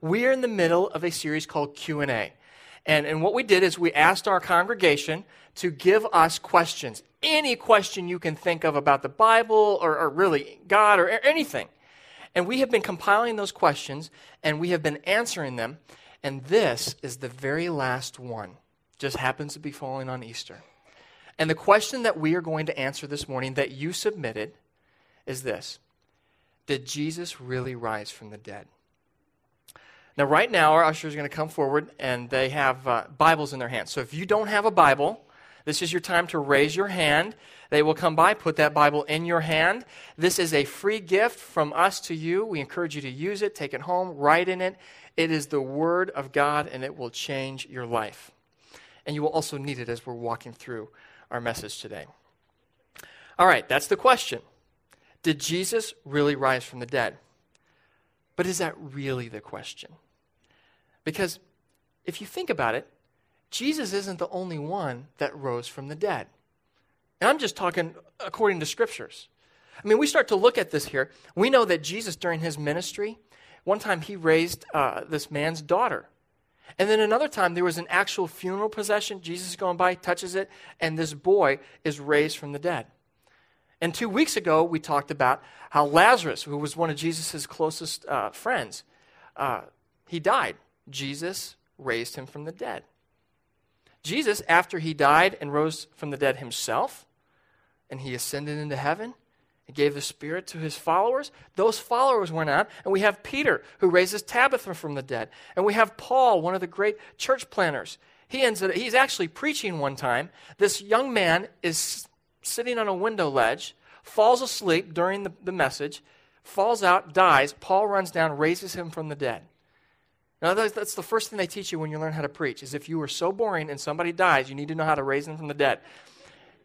we are in the middle of a series called Q&A. And, and what we did is we asked our congregation to give us questions. Any question you can think of about the Bible or, or really God or anything. And we have been compiling those questions and we have been answering them. And this is the very last one. Just happens to be falling on Easter. And the question that we are going to answer this morning that you submitted is this Did Jesus really rise from the dead? Now, right now, our ushers are going to come forward and they have uh, Bibles in their hands. So if you don't have a Bible, this is your time to raise your hand. They will come by, put that Bible in your hand. This is a free gift from us to you. We encourage you to use it, take it home, write in it. It is the Word of God, and it will change your life. And you will also need it as we're walking through our message today. All right, that's the question. Did Jesus really rise from the dead? But is that really the question? Because if you think about it, Jesus isn't the only one that rose from the dead. And I'm just talking according to scriptures. I mean, we start to look at this here. We know that Jesus, during his ministry, one time he raised uh, this man's daughter. And then another time there was an actual funeral procession. Jesus is going by, touches it, and this boy is raised from the dead. And two weeks ago, we talked about how Lazarus, who was one of Jesus' closest uh, friends, uh, he died. Jesus raised him from the dead. Jesus, after he died and rose from the dead himself, and he ascended into heaven, and gave the Spirit to his followers. Those followers went out, and we have Peter, who raises Tabitha from the dead. And we have Paul, one of the great church planners. He ends up, he's actually preaching one time. This young man is sitting on a window ledge, falls asleep during the, the message, falls out, dies. Paul runs down, raises him from the dead. Now, that's, that's the first thing they teach you when you learn how to preach, is if you are so boring and somebody dies, you need to know how to raise them from the dead.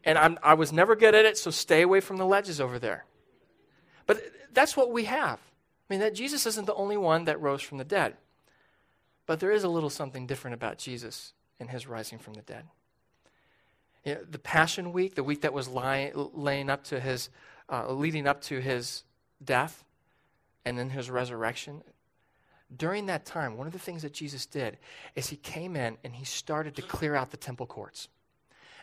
And I'm, I was never good at it, so stay away from the ledges over there. But that's what we have. I mean, that Jesus isn't the only one that rose from the dead. But there is a little something different about Jesus and his rising from the dead. You know, the Passion Week, the week that was laying up to his, uh, leading up to his death and then his resurrection, during that time, one of the things that Jesus did is he came in and he started to clear out the temple courts.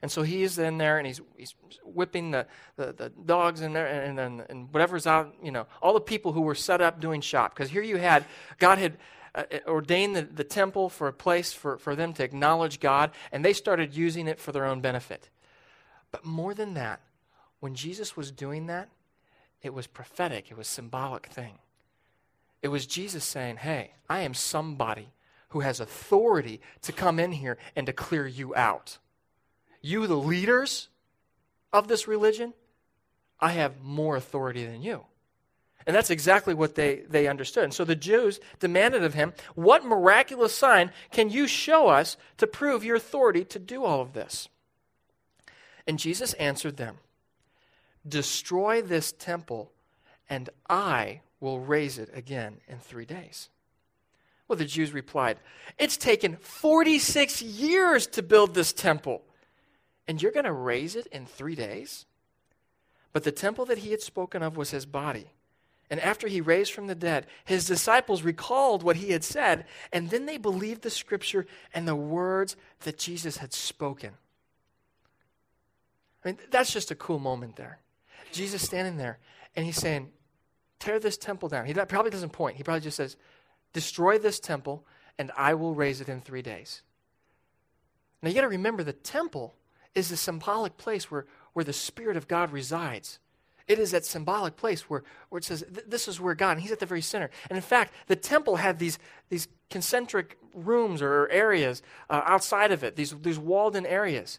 And so he is in there and he's, he's whipping the, the, the dogs in there and, and, and whatever's out, you know, all the people who were set up doing shop. Because here you had, God had uh, ordained the, the temple for a place for, for them to acknowledge God, and they started using it for their own benefit. But more than that, when Jesus was doing that, it was prophetic, it was symbolic thing. It was Jesus saying, Hey, I am somebody who has authority to come in here and to clear you out you, the leaders of this religion, I have more authority than you. And that's exactly what they, they understood. And so the Jews demanded of him, What miraculous sign can you show us to prove your authority to do all of this? And Jesus answered them, Destroy this temple, and I will raise it again in three days. Well, the Jews replied, It's taken 46 years to build this temple and you're going to raise it in three days? But the temple that he had spoken of was his body. And after he raised from the dead, his disciples recalled what he had said, and then they believed the scripture and the words that Jesus had spoken. I mean, that's just a cool moment there. Jesus standing there, and he's saying, Tear this temple down. He probably doesn't point, he probably just says, Destroy this temple, and I will raise it in three days. Now, you got to remember the temple is the symbolic place where, where the Spirit of God resides. It is that symbolic place where, where it says, This is where God, and He's at the very center. And in fact, the temple had these, these concentric rooms or areas uh, outside of it, these, these walled in areas.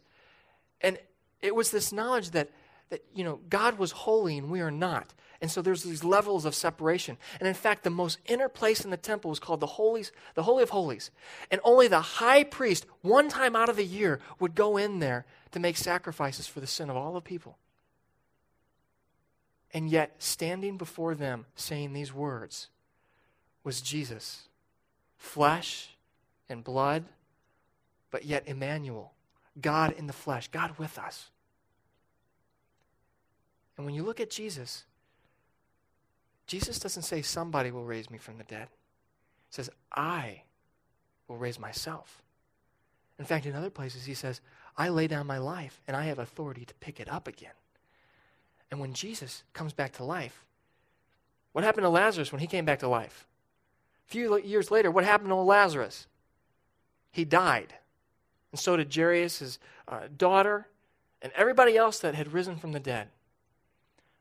And it was this knowledge that, that, you know, God was holy and we are not. And so there's these levels of separation. And in fact, the most inner place in the temple was called the holies, the Holy of Holies. And only the high priest, one time out of the year, would go in there to make sacrifices for the sin of all the people. And yet, standing before them saying these words was Jesus, flesh and blood, but yet Emmanuel, God in the flesh, God with us. And when you look at Jesus, Jesus doesn't say somebody will raise me from the dead. He says, I will raise myself. In fact, in other places, he says, I lay down my life and I have authority to pick it up again. And when Jesus comes back to life, what happened to Lazarus when he came back to life? A few years later, what happened to Lazarus? He died. And so did Jairus' uh, daughter and everybody else that had risen from the dead.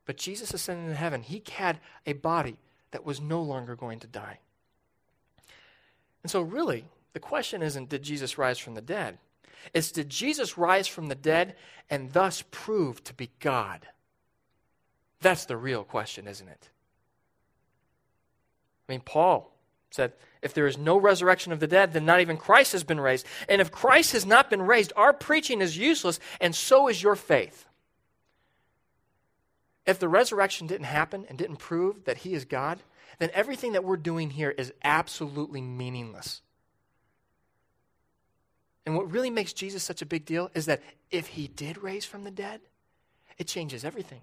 But Jesus ascended into heaven. He had a body that was no longer going to die. And so, really, the question isn't did Jesus rise from the dead? It's did Jesus rise from the dead and thus prove to be God? That's the real question, isn't it? I mean, Paul said, if there is no resurrection of the dead, then not even Christ has been raised. And if Christ has not been raised, our preaching is useless, and so is your faith. If the resurrection didn't happen and didn't prove that he is God, then everything that we're doing here is absolutely meaningless. And what really makes Jesus such a big deal is that if he did raise from the dead, it changes everything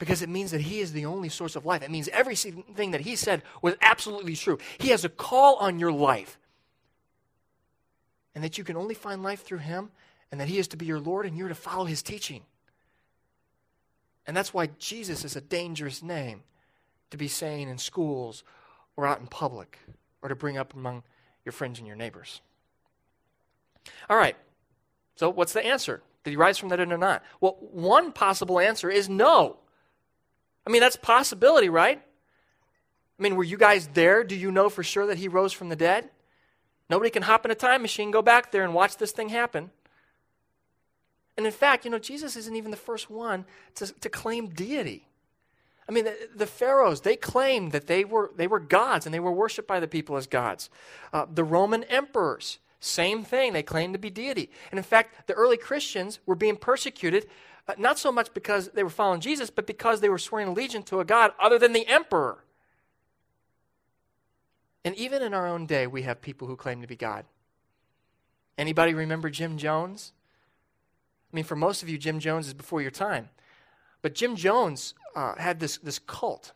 because it means that he is the only source of life. It means everything that he said was absolutely true. He has a call on your life, and that you can only find life through him, and that he is to be your Lord, and you're to follow his teaching. And that's why Jesus is a dangerous name to be saying in schools or out in public or to bring up among your friends and your neighbors. All right, so what's the answer? Did he rise from the dead or not? Well, one possible answer is no. I mean, that's possibility, right? I mean, were you guys there? Do you know for sure that he rose from the dead? Nobody can hop in a time machine, go back there, and watch this thing happen. And in fact, you know, Jesus isn't even the first one to, to claim deity. I mean, the, the, pharaohs, they claimed that they were, they were gods and they were worshiped by the people as gods. Uh, the Roman emperors, same thing. They claimed to be deity. And in fact, the early Christians were being persecuted uh, not so much because they were following Jesus, but because they were swearing allegiance to a God other than the emperor. And even in our own day, we have people who claim to be God. Anybody remember Jim Jones? I mean, for most of you, Jim Jones is before your time. But Jim Jones uh, had this, this cult,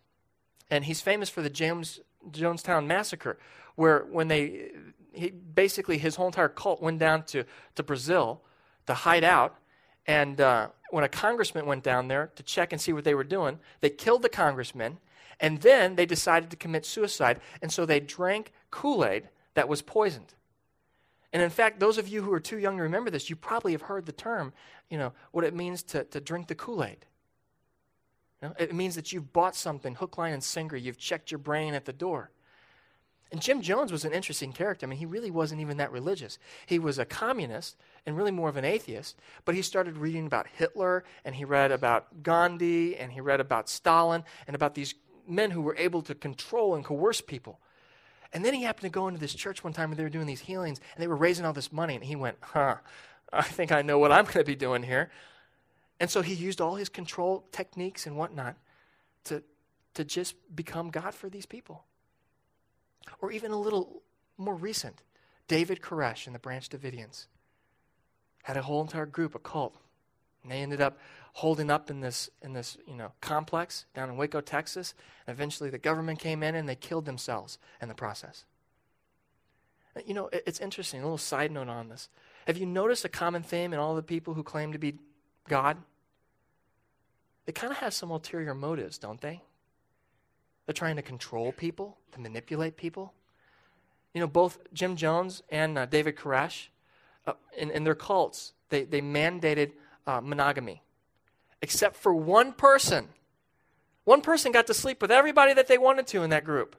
and he's famous for the James Jonestown massacre, where when they, he basically his whole entire cult went down to, to Brazil to hide out, and uh, when a congressman went down there to check and see what they were doing, they killed the congressman, and then they decided to commit suicide, and so they drank Kool Aid that was poisoned. And in fact, those of you who are too young to remember this, you probably have heard the term, you know, what it means to, to drink the Kool Aid. You know, it means that you've bought something, hook, line, and sinker. You've checked your brain at the door. And Jim Jones was an interesting character. I mean, he really wasn't even that religious. He was a communist and really more of an atheist, but he started reading about Hitler and he read about Gandhi and he read about Stalin and about these men who were able to control and coerce people. And then he happened to go into this church one time where they were doing these healings and they were raising all this money and he went, huh, I think I know what I'm going to be doing here. And so he used all his control techniques and whatnot to, to just become God for these people. Or even a little more recent, David Koresh and the Branch Davidians had a whole entire group, a cult. And they ended up holding up in this, in this you know, complex down in Waco, Texas. And eventually the government came in and they killed themselves in the process. You know, it's interesting, a little side note on this. Have you noticed a common theme in all the people who claim to be God? They kind of have some ulterior motives, don't they? They're trying to control people, to manipulate people. You know, both Jim Jones and uh, David Koresh, uh, in, in, their cults, they, they mandated uh, monogamy, except for one person. One person got to sleep with everybody that they wanted to in that group.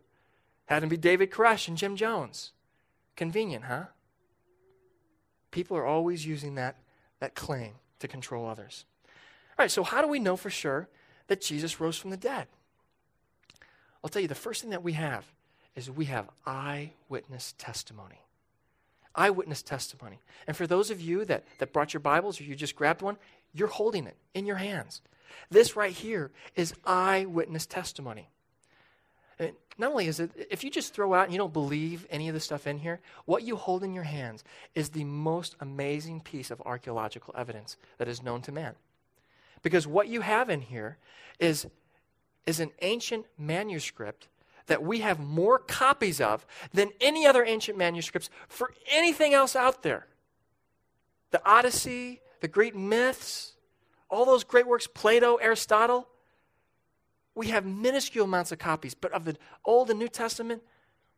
Had to be David Koresh and Jim Jones. Convenient, huh? People are always using that, that claim to control others. All right, so how do we know for sure that Jesus rose from the dead? I'll tell you, the first thing that we have is we have eyewitness testimony. Eyewitness testimony. And for those of you that, that brought your Bibles or you just grabbed one, you're holding it in your hands. This right here is eyewitness testimony. Not only is it, if you just throw out and you don't believe any of the stuff in here, what you hold in your hands is the most amazing piece of archaeological evidence that is known to man. Because what you have in here is is an ancient manuscript that we have more copies of than any other ancient manuscripts for anything else out there. The Odyssey, the Greek myths, all those great works, Plato, Aristotle, we have minuscule amounts of copies, but of the Old and New Testament,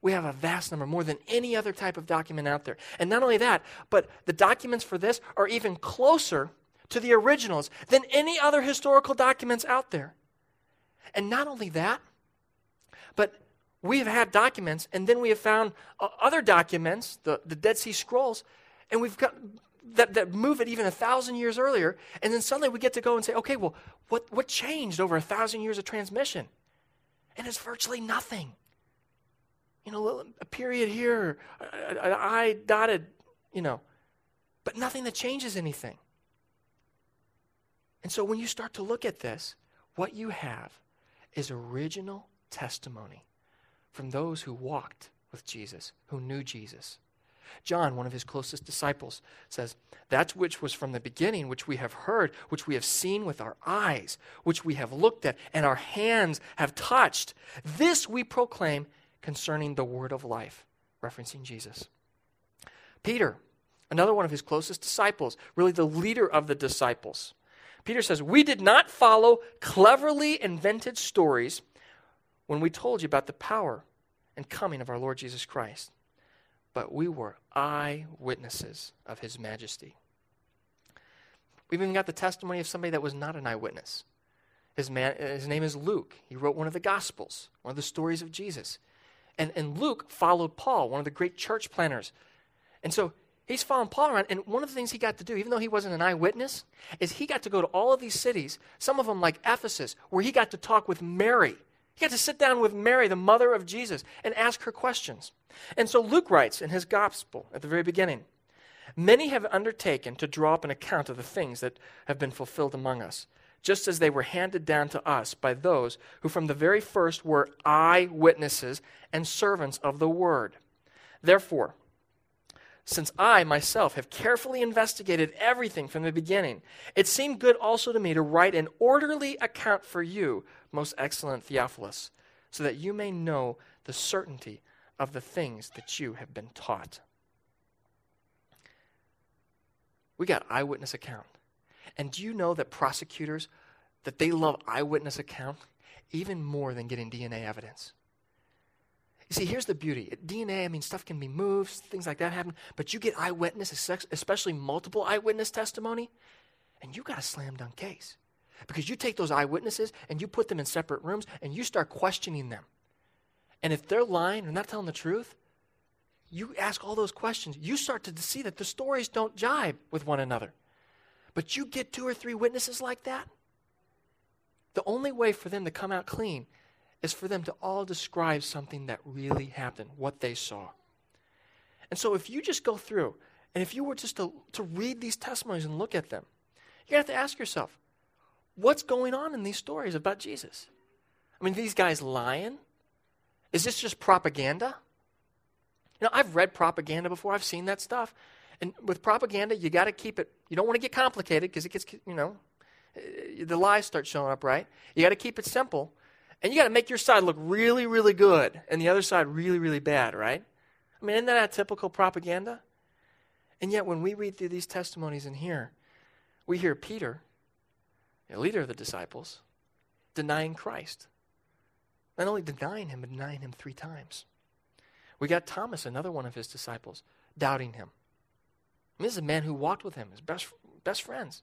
we have a vast number, more than any other type of document out there. And not only that, but the documents for this are even closer to the originals than any other historical documents out there. And not only that, but we have had documents, and then we have found uh, other documents, the, the Dead Sea Scrolls, and we've got that, that move it even a thousand years earlier, and then suddenly we get to go and say, okay, well, what, what changed over a thousand years of transmission? And it's virtually nothing. You know, a period here, an I dotted, you know, but nothing that changes anything. And so when you start to look at this, what you have is original testimony from those who walked with Jesus, who knew Jesus. John, one of his closest disciples, says, That which was from the beginning, which we have heard, which we have seen with our eyes, which we have looked at, and our hands have touched, this we proclaim concerning the word of life, referencing Jesus. Peter, another one of his closest disciples, really the leader of the disciples. Peter says, We did not follow cleverly invented stories when we told you about the power and coming of our Lord Jesus Christ but we were eyewitnesses of his majesty. We've even got the testimony of somebody that was not an eyewitness. His, man, his name is Luke. He wrote one of the Gospels, one of the stories of Jesus. And, and Luke followed Paul, one of the great church planners. And so he's following Paul around. And one of the things he got to do, even though he wasn't an eyewitness, is he got to go to all of these cities, some of them like Ephesus, where he got to talk with Mary. He got to sit down with Mary, the mother of Jesus, and ask her questions. And so Luke writes in his gospel at the very beginning Many have undertaken to draw up an account of the things that have been fulfilled among us, just as they were handed down to us by those who from the very first were eyewitnesses and servants of the word. Therefore, since I myself have carefully investigated everything from the beginning, it seemed good also to me to write an orderly account for you, most excellent Theophilus, so that you may know the certainty of the things that you have been taught. We got eyewitness account. And do you know that prosecutors that they love eyewitness account even more than getting DNA evidence? You see, here's the beauty. DNA, I mean, stuff can be moved, things like that happen, but you get eyewitness, especially multiple eyewitness testimony, and you got a slam dunk case. Because you take those eyewitnesses and you put them in separate rooms and you start questioning them. And if they're lying or not telling the truth, you ask all those questions. You start to see that the stories don't jibe with one another. But you get two or three witnesses like that, the only way for them to come out clean is for them to all describe something that really happened, what they saw. And so if you just go through, and if you were just to, to read these testimonies and look at them, you have to ask yourself, what's going on in these stories about Jesus? I mean, these guys lying? Is this just propaganda? You know, I've read propaganda before, I've seen that stuff. And with propaganda, you got to keep it, you don't want to get complicated because it gets, you know, eh, the lies start showing up, right? You got to keep it simple. And you got to make your side look really, really good and the other side really, really bad, right? I mean, isn't that typical propaganda? And yet, when we read through these testimonies in here, we hear Peter, the leader of the disciples, denying Christ. Not only denying him, but denying him three times. We got Thomas, another one of his disciples, doubting him. this is a man who walked with him, his best, best friends.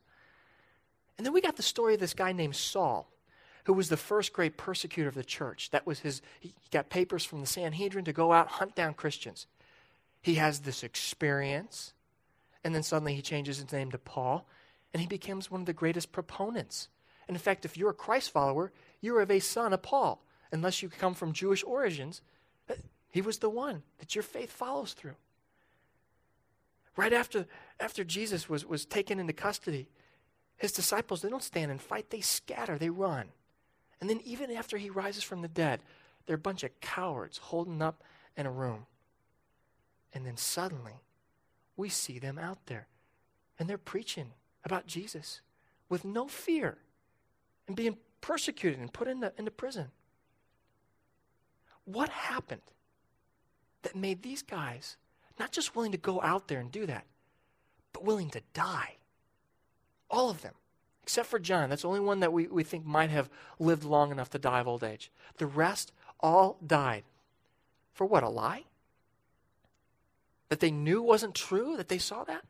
And then we got the story of this guy named Saul, who was the first great persecutor of the church. That was his, he got papers from the Sanhedrin to go out, hunt down Christians. He has this experience, and then suddenly he changes his name to Paul, and he becomes one of the greatest proponents. And in fact, if you're a Christ follower, you're of a son of Paul unless you come from Jewish origins, uh, he was the one that your faith follows through. Right after, after Jesus was, was taken into custody, his disciples, they don't stand and fight, they scatter, they run. And then, even after he rises from the dead, they're a bunch of cowards holding up in a room. And then suddenly, we see them out there, and they're preaching about Jesus with no fear and being persecuted and put into, into prison. What happened that made these guys not just willing to go out there and do that, but willing to die? All of them, except for John. That's the only one that we, we think might have lived long enough to die of old age. The rest all died. For what, a lie? That they knew wasn't true? That they saw that?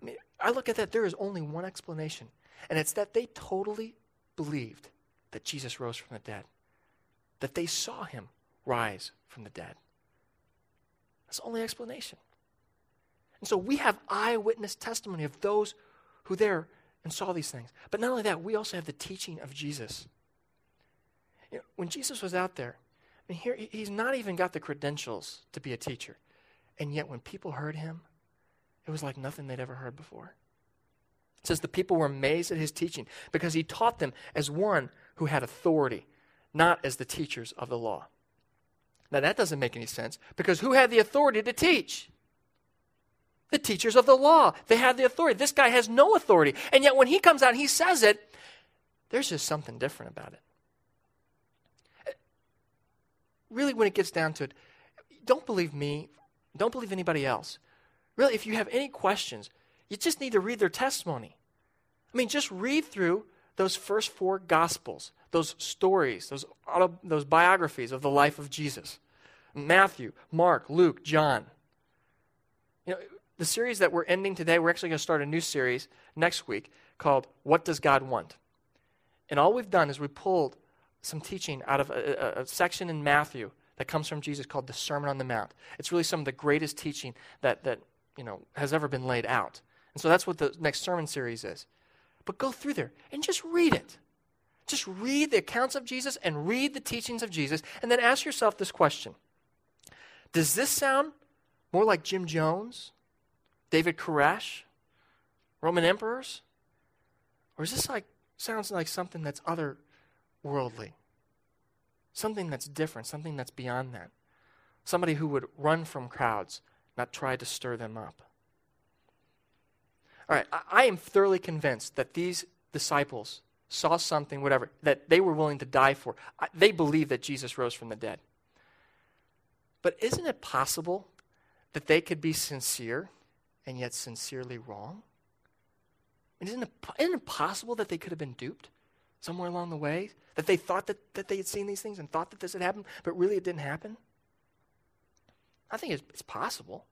I mean, I look at that, there is only one explanation, and it's that they totally believed that Jesus rose from the dead, that they saw him rise from the dead. That's the only explanation. And so we have eyewitness testimony of those who there and saw these things. But not only that, we also have the teaching of Jesus. You know, when Jesus was out there, I mean, here he's not even got the credentials to be a teacher. And yet when people heard him, it was like nothing they'd ever heard before. It says the people were amazed at his teaching because he taught them as one who had authority, not as the teachers of the law. Now that doesn't make any sense because who had the authority to teach? The teachers of the law. They had the authority. This guy has no authority. And yet when he comes out and he says it, there's just something different about it. Really, when it gets down to it, don't believe me, don't believe anybody else. Really, if you have any questions, you just need to read their testimony. I mean, just read through those first four gospels, those stories, those, auto, those biographies of the life of Jesus Matthew, Mark, Luke, John. You know, the series that we're ending today, we're actually going to start a new series next week called What Does God Want? And all we've done is we pulled some teaching out of a, a, a section in Matthew that comes from Jesus called the Sermon on the Mount. It's really some of the greatest teaching that, that you know, has ever been laid out. And so that's what the next sermon series is. But go through there and just read it. Just read the accounts of Jesus and read the teachings of Jesus, and then ask yourself this question Does this sound more like Jim Jones, David Koresh, Roman emperors? Or is this like sounds like something that's otherworldly? Something that's different, something that's beyond that. Somebody who would run from crowds, not try to stir them up. All right, I, I am thoroughly convinced that these disciples saw something, whatever, that they were willing to die for. I, they believe that Jesus rose from the dead. But isn't it possible that they could be sincere and yet sincerely wrong? Isn't it, isn't it possible that they could have been duped somewhere along the way? That they thought that, that they had seen these things and thought that this had happened, but really it didn't happen? I think it's, it's possible.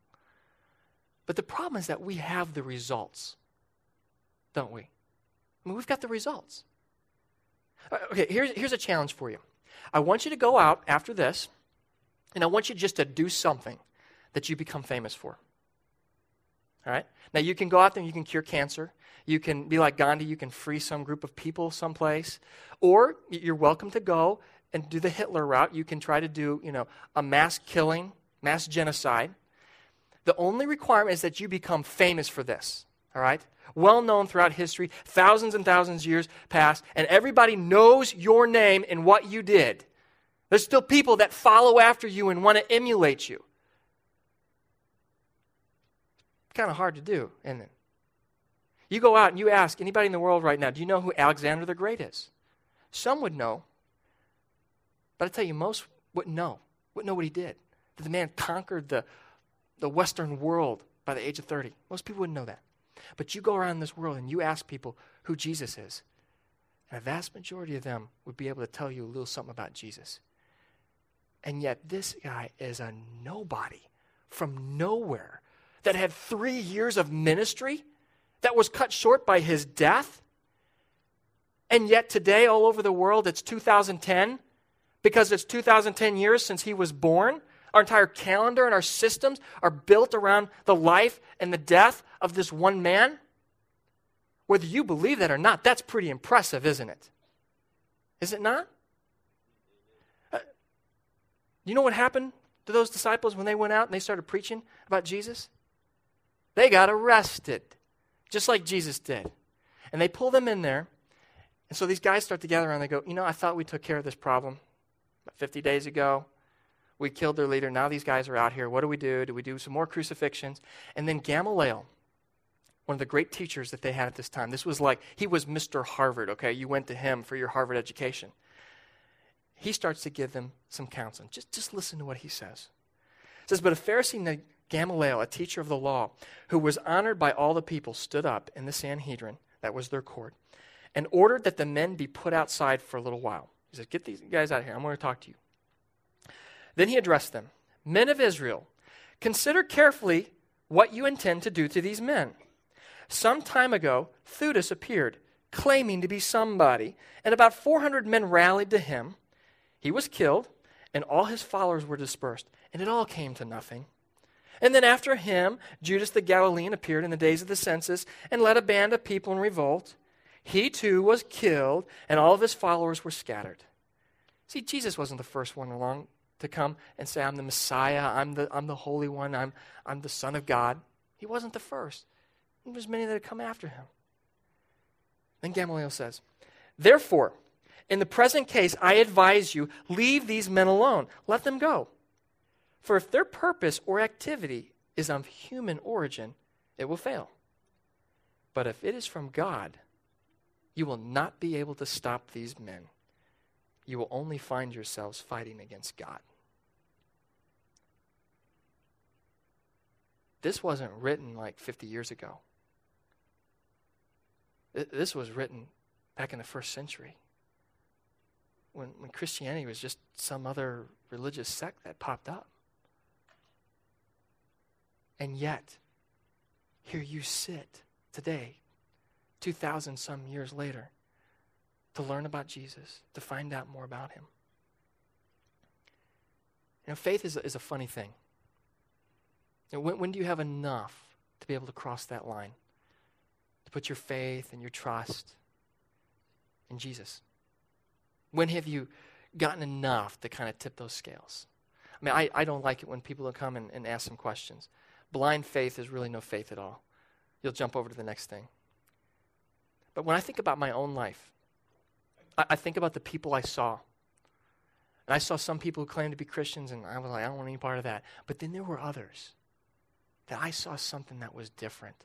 But the problem is that we have the results, don't we? I mean, we've got the results. Uh, okay, here's, here's a challenge for you. I want you to go out after this, and I want you just to do something that you become famous for. All right? Now, you can go out there and you can cure cancer. You can be like Gandhi, you can free some group of people someplace. Or you're welcome to go and do the Hitler route. You can try to do, you know, a mass killing mass genocide. The only requirement is that you become famous for this, all right? Well known throughout history, thousands and thousands of years past, and everybody knows your name and what you did. There's still people that follow after you and want to emulate you. It's kind of hard to do, isn't it? You go out and you ask anybody in the world right now, do you know who Alexander the Great is? Some would know, but I tell you, most wouldn't know, wouldn't know what he did that the man conquered the, the Western world by the age of 30. Most people wouldn't know that. But you go around this world and you ask people who Jesus is, and a vast majority of them would be able to tell you a little something about Jesus. And yet, this guy is a nobody from nowhere that had three years of ministry that was cut short by his death. And yet, today, all over the world, it's 2010 because it's 2010 years since he was born. Our entire calendar and our systems are built around the life and the death of this one man. Whether you believe that or not, that's pretty impressive, isn't it? Is it not? Uh, you know what happened to those disciples when they went out and they started preaching about Jesus? They got arrested, just like Jesus did. And they pull them in there. And so these guys start to gather around. They go, You know, I thought we took care of this problem about 50 days ago. We killed their leader. Now these guys are out here. What do we do? Do we do some more crucifixions? And then Gamaliel, one of the great teachers that they had at this time, this was like, he was Mr. Harvard, okay? You went to him for your Harvard education. he starts to give them some counseling. Just, just listen to what he says. It says, But a Pharisee Gamaliel, a teacher of the law, who was honored by all the people, stood up in the Sanhedrin, that was their court, and ordered that the men be put outside for a little while. He said, Get these guys out of here. I'm going to talk to you. Then he addressed them Men of Israel, consider carefully what you intend to do to these men. Some time ago, Theudas appeared, claiming to be somebody, and about 400 men rallied to him. He was killed, and all his followers were dispersed, and it all came to nothing. And then after him, Judas the Galilean appeared in the days of the census and led a band of people in revolt. He too was killed, and all of his followers were scattered. See, Jesus wasn't the first one along to come and say, I'm the Messiah, I'm the, I'm the Holy One, I'm, I'm the Son of God. He wasn't the first. There was many that had come after him. Then Gamaliel says, Therefore, in the present case, I advise you, leave these men alone. Let them go. For if their purpose or activity is of human origin, it will fail. But if it is from God, you will not be able to stop these men. You will only find yourselves fighting against God. This wasn't written like 50 years ago. This was written back in the first century when, when Christianity was just some other religious sect that popped up. And yet, here you sit today, 2,000 some years later, to learn about Jesus, to find out more about him. You know, faith is a, is a funny thing. You know, when, when do you have enough to be able to cross that line? To put your faith and your trust in Jesus? When have you gotten enough to kind of tip those scales? I mean, I, I don't like it when people come and, and ask some questions. Blind faith is really no faith at all. You'll jump over to the next thing. But when I think about my own life, I, I think about the people I saw. And I saw some people who claimed to be Christians, and I was like, I don't want any part of that. But then there were others that I saw something that was different.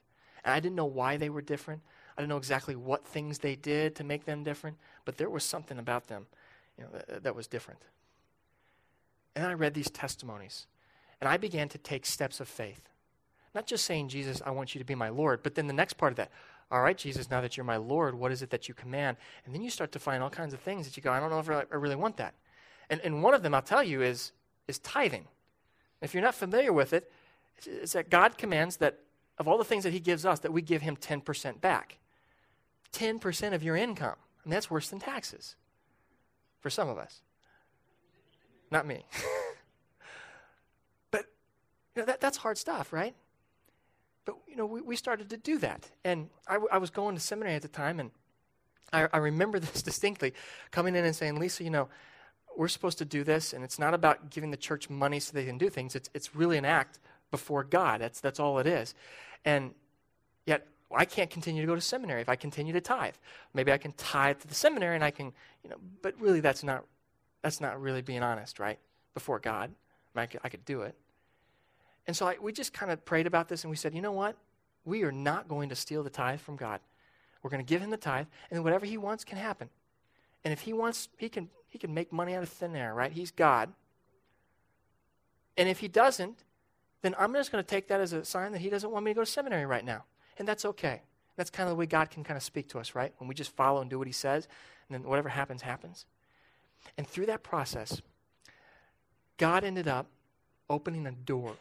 And I didn't know why they were different. I didn't know exactly what things they did to make them different, but there was something about them you know, that, that was different. And I read these testimonies, and I began to take steps of faith. Not just saying, Jesus, I want you to be my Lord, but then the next part of that, all right, Jesus, now that you're my Lord, what is it that you command? And then you start to find all kinds of things that you go, I don't know if I really want that. And, and one of them, I'll tell you, is, is tithing. If you're not familiar with it, it's that God commands that of all the things that He gives us, that we give Him 10% back. 10% of your income. And that's worse than taxes for some of us. Not me. but you know, that, that's hard stuff, right? But, you know, we, we started to do that. And I, I was going to seminary at the time, and I, I remember this distinctly coming in and saying, Lisa, you know, we're supposed to do this, and it's not about giving the church money so they can do things. It's, it's really an act before God. That's, that's all it is. And yet, I can't continue to go to seminary if I continue to tithe. Maybe I can tithe to the seminary and I can, you know, but really that's not, that's not really being honest, right? Before God. I, mean, I, could, I could do it. And so I, we just kind of prayed about this and we said, you know what? We are not going to steal the tithe from God. We're going to give him the tithe, and whatever he wants can happen. And if he wants, he can, he can make money out of thin air, right? He's God. And if he doesn't, then I'm just going to take that as a sign that he doesn't want me to go to seminary right now. And that's okay. That's kind of the way God can kind of speak to us, right? When we just follow and do what he says, and then whatever happens, happens. And through that process, God ended up opening a door.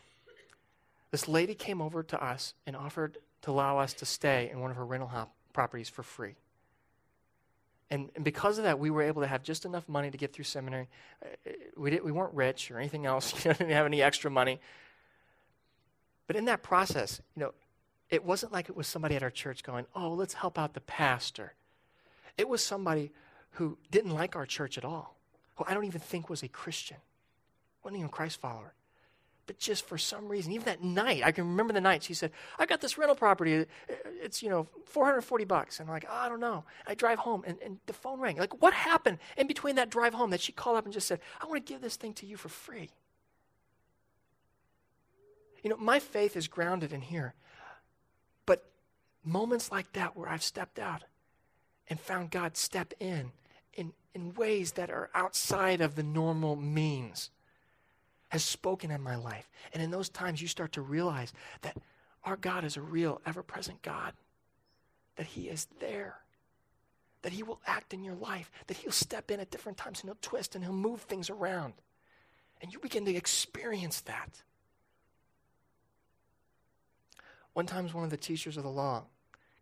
This lady came over to us and offered to allow us to stay in one of her rental properties for free. And, and, because of that, we were able to have just enough money to get through seminary. Uh, we, didn't, we weren't rich or anything else. You know, didn't have any extra money. But in that process, you know, it wasn't like it was somebody at our church going, oh, let's help out the pastor. It was somebody who didn't like our church at all, who I don't even think was a Christian, wasn't even a Christ follower. But just for some reason, even that night, I can remember the night she said, I got this rental property. It's, you know, 440 bucks. And I'm like, oh, I don't know. I drive home and, and the phone rang. Like, what happened in between that drive home that she called up and just said, I want to give this thing to you for free? You know, my faith is grounded in here. But moments like that where I've stepped out and found God step in in, in ways that are outside of the normal means has spoken in my life. And in those times, you start to realize that our God is a real, ever present God, that He is there, that He will act in your life, that He'll step in at different times and He'll twist and He'll move things around. And you begin to experience that. One time, one of the teachers of the law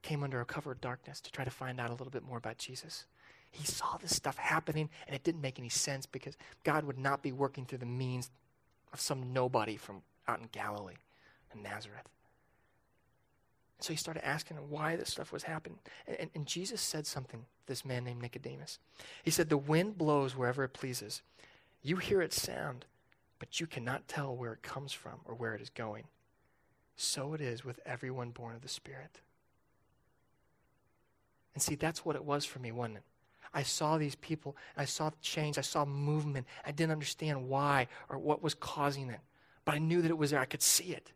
came under a cover of darkness to try to find out a little bit more about Jesus. He saw this stuff happening, and it didn't make any sense because God would not be working through the means of some nobody from out in Galilee and Nazareth. And so he started asking him why this stuff was happening. And, and, and Jesus said something, this man named Nicodemus. He said, The wind blows wherever it pleases. You hear its sound, but you cannot tell where it comes from or where it is going. So it is with everyone born of the Spirit. And see, that's what it was for me, wasn't it? I saw these people, and I saw change, I saw movement. I didn't understand why or what was causing it, but I knew that it was there. I could see it.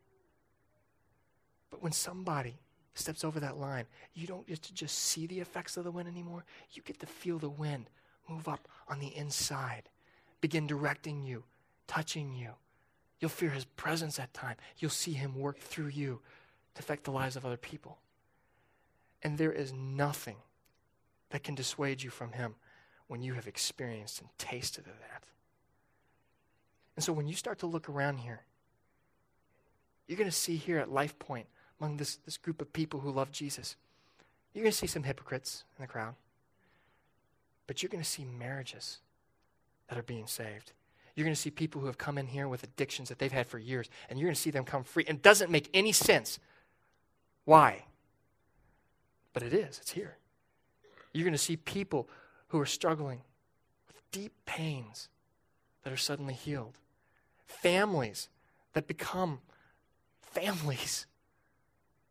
But when somebody steps over that line, you don't get to just see the effects of the wind anymore. You get to feel the wind move up on the inside, begin directing you, touching you. You'll feel his presence at time. You'll see him work through you to affect the lives of other people. And there is nothing that can dissuade you from Him when you have experienced and tasted of that. And so when you start to look around here, you're going to see here at Life Point, among this, this group of people who love Jesus, you're going to see some hypocrites in the crowd. But you're going to see marriages that are being saved. You're going to see people who have come in here with addictions that they've had for years, and you're going to see them come free. And it doesn't make any sense. Why? But it is, it's here. You're going to see people who are struggling with deep pains that are suddenly healed, families that become families,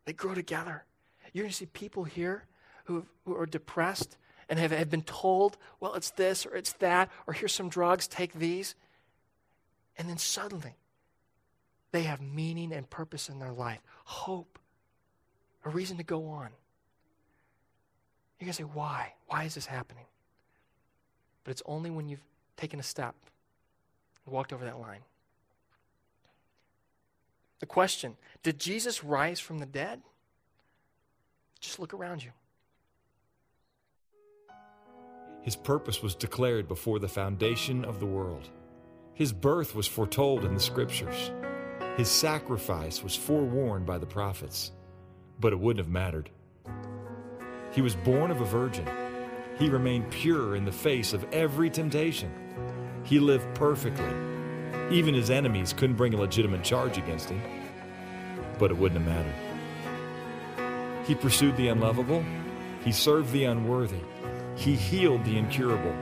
they grow together. You're going to see people here who, are depressed and have, have been told, well, it's this or it's that, or here's some drugs, take these. And then suddenly, they have meaning and purpose in their life, hope, a reason to go on. You're going to say, why? Why is this happening? But it's only when you've taken a step and walked over that line. The question Did Jesus rise from the dead? Just look around you. His purpose was declared before the foundation of the world. His birth was foretold in the scriptures. His sacrifice was forewarned by the prophets. But it wouldn't have mattered. He was born of a virgin. He remained pure in the face of every temptation. He lived perfectly. Even his enemies couldn't bring a legitimate charge against him. But it wouldn't have mattered. He pursued the unlovable. He served the unworthy. He healed the incurable.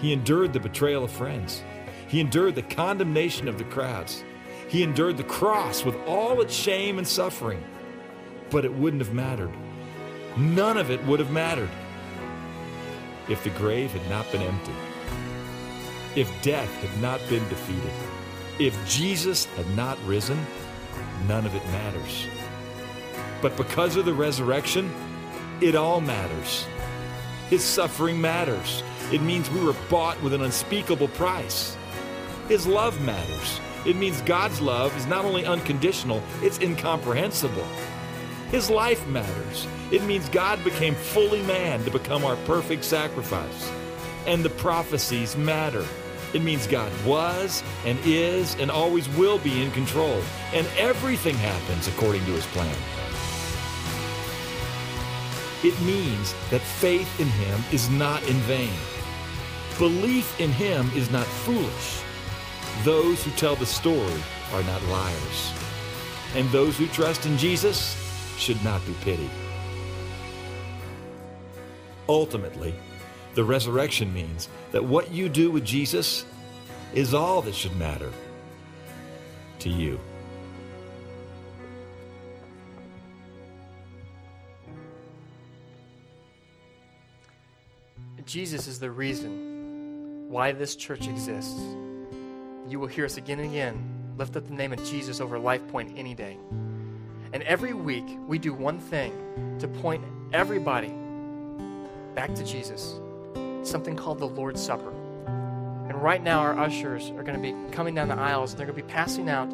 He endured the betrayal of friends. He endured the condemnation of the crowds. He endured the cross with all its shame and suffering. But it wouldn't have mattered none of it would have mattered if the grave had not been empty, if death had not been defeated, if Jesus had not risen, none of it matters. But because of the resurrection, it all matters. His suffering matters. It means we were bought with an unspeakable price. His love matters. It means God's love is not only unconditional, it's incomprehensible. His life matters. It means God became fully man to become our perfect sacrifice. And the prophecies matter. It means God was and is and always will be in control. And everything happens according to his plan. It means that faith in him is not in vain. Belief in him is not foolish. Those who tell the story are not liars. And those who trust in Jesus should not be pitied. Ultimately, the resurrection means that what you do with Jesus is all that should matter to you. Jesus is the reason why this church exists. You will hear us again and again lift up the name of Jesus over Life Point any day. And every week, we do one thing to point everybody back to Jesus. something called the Lord's Supper. And right now, our ushers are going to be coming down the aisles and they're going to be passing out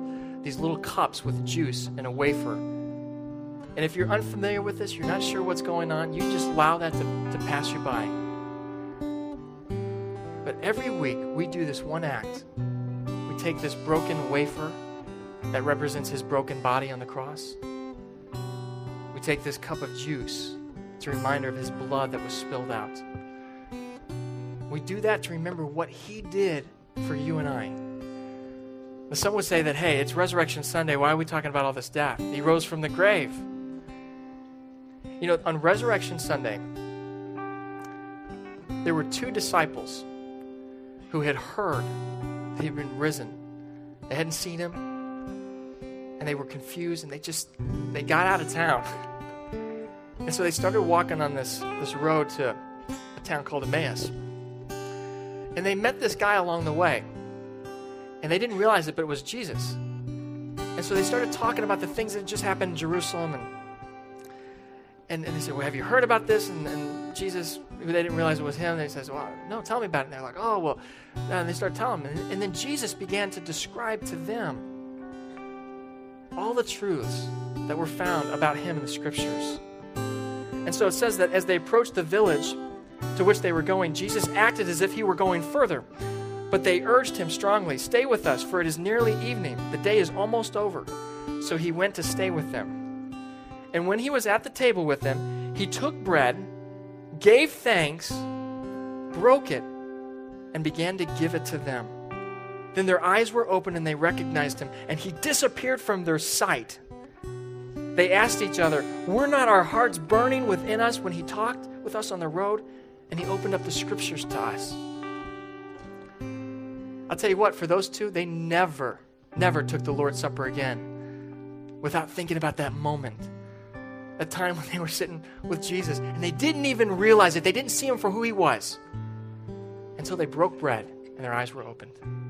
these little cups with juice and a wafer. And if you're unfamiliar with this, you're not sure what's going on, you just allow that to, to pass you by. But every week, we do this one act. We take this broken wafer that represents his broken body on the cross. We take this cup of juice. It's a reminder of his blood that was spilled out. We do that to remember what he did for you and I. Now, some would say that, hey, it's Resurrection Sunday. Why are we talking about all this death? He rose from the grave. You know, on Resurrection Sunday, there were two disciples who had heard that he'd been risen. They hadn't seen him, and they were confused, and they just they got out of town. And so they started walking on this, this road to a town called Emmaus. And they met this guy along the way. And they didn't realize it, but it was Jesus. And so they started talking about the things that just happened in Jerusalem. And, and, and they said, Well, have you heard about this? And, and Jesus, they didn't realize it was him. They says, Well, no, tell me about it. And they're like, Oh, well. And they start telling him. And, and then Jesus began to describe to them all the truths that were found about him in the scriptures. And so it says that as they approached the village to which they were going, Jesus acted as if he were going further. But they urged him strongly, Stay with us, for it is nearly evening. The day is almost over. So he went to stay with them. And when he was at the table with them, he took bread, gave thanks, broke it, and began to give it to them. Then their eyes were opened and they recognized him, and he disappeared from their sight. They asked each other, Were not our hearts burning within us when he talked with us on the road and he opened up the scriptures to us? I'll tell you what, for those two, they never, never took the Lord's Supper again without thinking about that moment. a time when they were sitting with Jesus and they didn't even realize it. They didn't see him for who he was until they broke bread and their eyes were opened.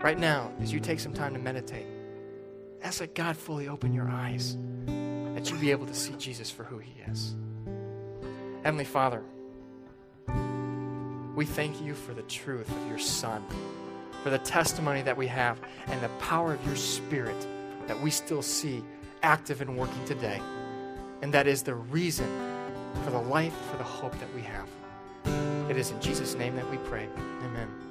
Right now, as you take some time to meditate, ask that God fully open your eyes, that you be able to see Jesus for who he is. Heavenly Father, we thank you for the truth of your Son, for the testimony that we have, and the power of your Spirit that we still see active and working today. And that is the reason for the life, for the hope that we have. It is in Jesus' name that we pray. Amen.